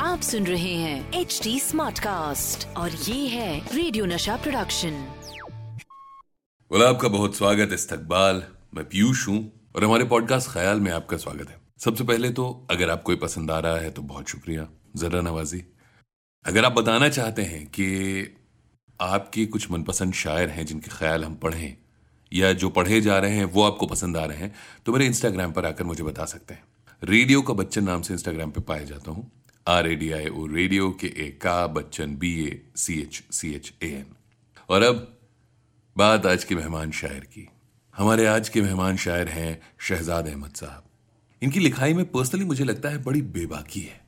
आप सुन रहे हैं एच डी स्मार्ट कास्ट और ये है रेडियो नशा प्रोडक्शन बोला आपका बहुत स्वागत है इस्तकबाल। मैं पीयूष हूँ और हमारे पॉडकास्ट ख्याल में आपका स्वागत है। सबसे पहले तो अगर आपको ये पसंद आ रहा है तो बहुत शुक्रिया। जरा नवाजी। अगर आप बताना चाहते हैं कि आपके कुछ मनपसंद शायर हैं जिनके ख्याल हम पढ़ें या जो पढ़े जा रहे हैं वो आपको पसंद आ रहे हैं तो मेरे इंस्टाग्राम पर आकर मुझे बता सकते हैं। रेडियो का बच्चन नाम से इंस्टाग्राम पे पाया जाता हूँ। R A D I O radio K A का Bachchan B A C H C H A N और अब बात आज के मेहमान शायर की। हमारे आज के मेहमान शायर हैं शहजाद अहमद साहब। इनकी लिखाई में पर्सनली मुझे लगता है बड़ी बेबाकी है।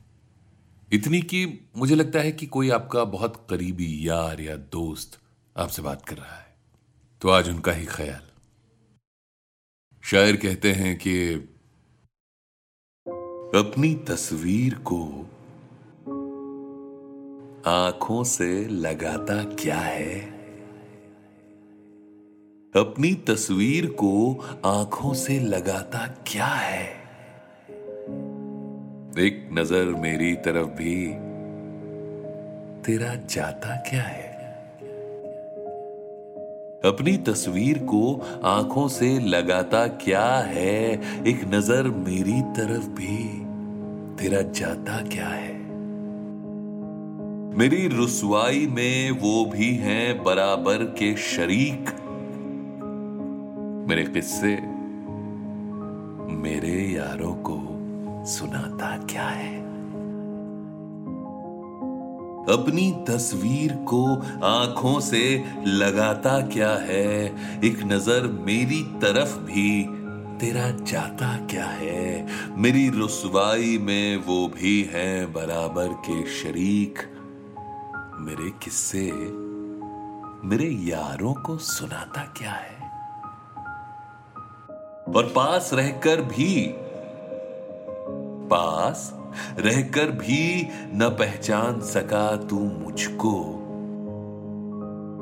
इतनी कि मुझे लगता है कि कोई आपका बहुत करीबी यार या दोस्त आपसे बात कर रहा है। तो आज उनका ही ख्याल। शायर कहते हैं कि अपनी तस्वीर को आँखों से लगाता क्या है? अपनी तस्वीर को आँखों से लगाता क्या है? एक नज़र मेरी तरफ़ भी तेरा जाता क्या है? अपनी तस्वीर को आँखों से लगाता क्या है? एक नज़र मेरी तरफ़ भी तेरा जाता क्या है? मेरी रुसवाई में वो भी हैं बराबर के शरीक। मेरे किस्से मेरे यारों को सुनाता क्या है? अपनी तस्वीर को आँखों से लगाता क्या है? एक नज़र मेरी तरफ़ भी तेरा जाता क्या है? मेरी रुसवाई में वो भी है बराबर के शरीक। मेरे किस्से मेरे यारों को सुनाता क्या है? और पास रहकर भी, पास रहकर भी न पहचान सका तू मुझको।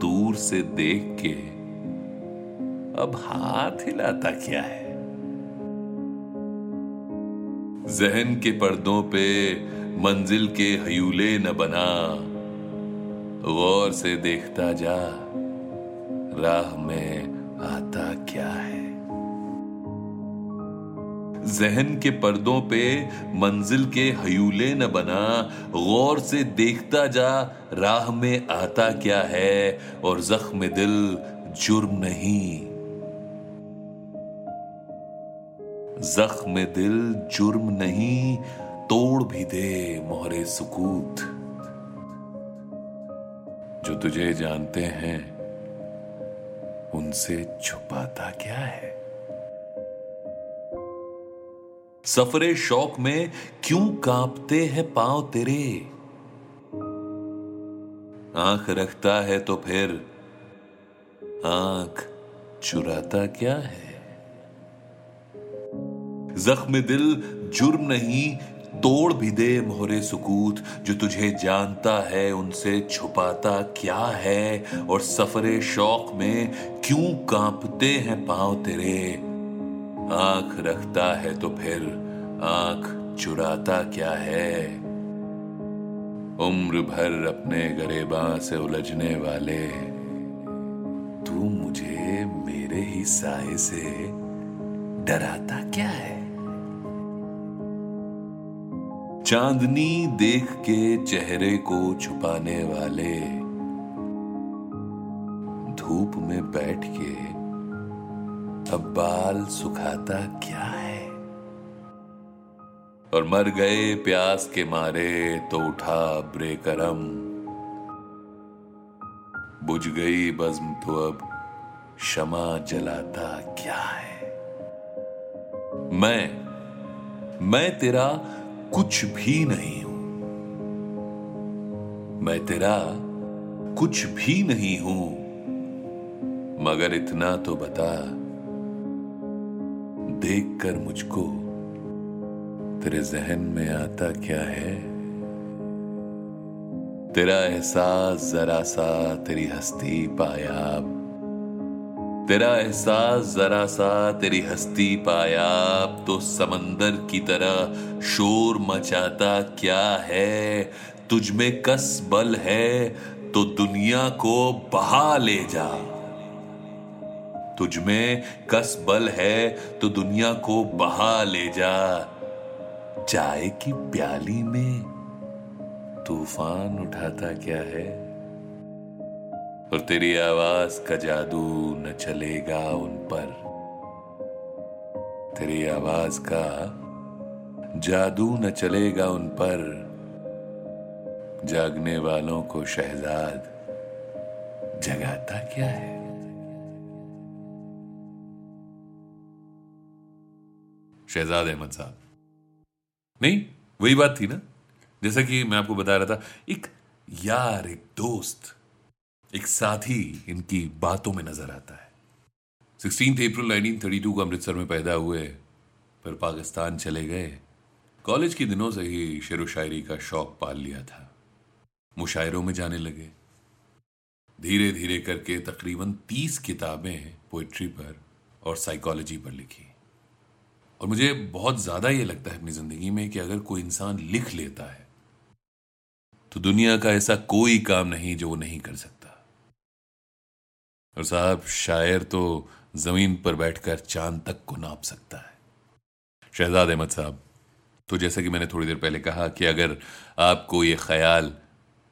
दूर से देख के अब हाथ हिलाता क्या है? जहन के पर्दों पे मंजिल के हयूले न बना। गौर से देखता जा, राह में आता क्या है। जहन के पर्दों पे मंजिल के हयूले न बना, गौर से देखता जा, राह में आता क्या है। और जख्म दिल जुर्म नहीं। जख्म दिल जुर्म नहीं, तोड़ भी दे मोहरे सुकूत। जो तुझे जानते हैं, उनसे छुपाता क्या है? सफरे शौक में क्यों कांपते हैं पाँव तेरे? आँख रखता है तो फिर आँख चुराता क्या है? जख्म दिल, जुर्म नहीं, तोड़ भी दे मोहरे सुकूत, जो तुझे जानता है, उनसे छुपाता क्या है? और सफरे शौक में क्यों कांपते हैं पाँव तेरे? आँख रखता है तो फिर आँख चुराता क्या है? उम्र भर अपने गरेबा से उलझने वाले, तू मुझे मेरे ही साय से डराता क्या है? चांदनी देख के चेहरे को छुपाने वाले। धूप में बैठ के अब बाल सुखाता क्या है? और मर गए प्यास के मारे तो उठा ब्रेकरम। बुझ गई बज्म तो अब क्षमा जलाता क्या है? मैं मैं तेरा कुछ भी नहीं हूँ। मैं तेरा कुछ भी नहीं हूँ। मगर इतना तो बता। देख कर मुझको तेरे जहन में आता क्या है? तेरा एहसास जरा सा तेरी हस्ती पायाब तेरा एहसास जरा सा तेरी हस्ती पायाब तो समंदर की तरह शोर मचाता क्या है? तुझ में कस बल है तो दुनिया को बहा ले जा। तुझ में कस बल है तो दुनिया को बहा ले जा। चाय की प्याली में तूफ़ान उठाता क्या है? और तेरी आवाज़ का जादू न चलेगा उन पर। तेरी आवाज़ का जादू न चलेगा उन पर। जागने वालों को शहजाद जगाता क्या है? शहजाद अहमद साहब। नहीं, वही बात थी ना? जैसा कि मैं आपको बता रहा था, एक यार, एक दोस्त एक साथी इनकी बातों में नज़र आता है। सिक्सटीन अप्रैल 1932 को अमृतसर में पैदा हुए फिर पाकिस्तान चले गए। कॉलेज के दिनों से ही शेर व शायरी का शौक पाल लिया था। मुशायरों में जाने लगे। धीरे धीरे करके तकरीबन तीस किताबें पोइट्री पर और साइकोलॉजी पर लिखी। और मुझे बहुत ज़्यादा ये लगता है अपनी ज़िंदगी में कि अगर कोई इंसान लिख लेता है तो दुनिया का ऐसा कोई काम नहीं जो वो नहीं कर सकता। और साहब, शायर तो ज़मीन पर बैठकर चाँद तक को नाप सकता है। शहजाद अहमद साहब तो जैसा कि मैंने थोड़ी देर पहले कहा कि अगर आपको ये ख्याल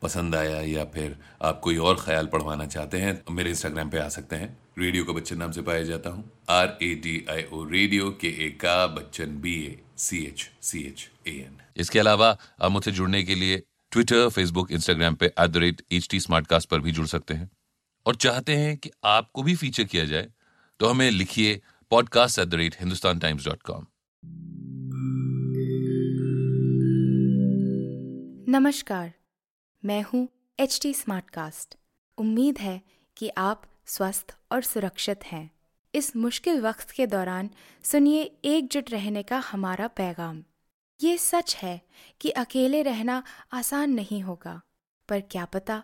पसंद आया या फिर आप कोई और ख्याल पढ़वाना चाहते हैं तो मेरे इंस्टाग्राम पे आ सकते हैं। रेडियो का बच्चन नाम से पाया जाता हूँ। R A D I O radio K A का Bachchan B A C H C H A N इसके अलावा आप मुझसे जुड़ने के लिए ट्विटर फेसबुक इंस्टाग्राम पे at the rate H T smart cast पर भी जुड़ सकते हैं। और चाहते हैं कि आपको भी फीचर किया जाए तो हमें लिखिए podcast at the rate Hindustan Times dot com नमस्कार, मैं हूँ एच टी स्मार्ट उम्मीद है कि आप स्वस्थ और सुरक्षित हैं। इस मुश्किल वक्त के दौरान सुनिए एकजुट रहने का हमारा पैगाम। ये सच है कि अकेले रहना आसान नहीं होगा, पर क्या पता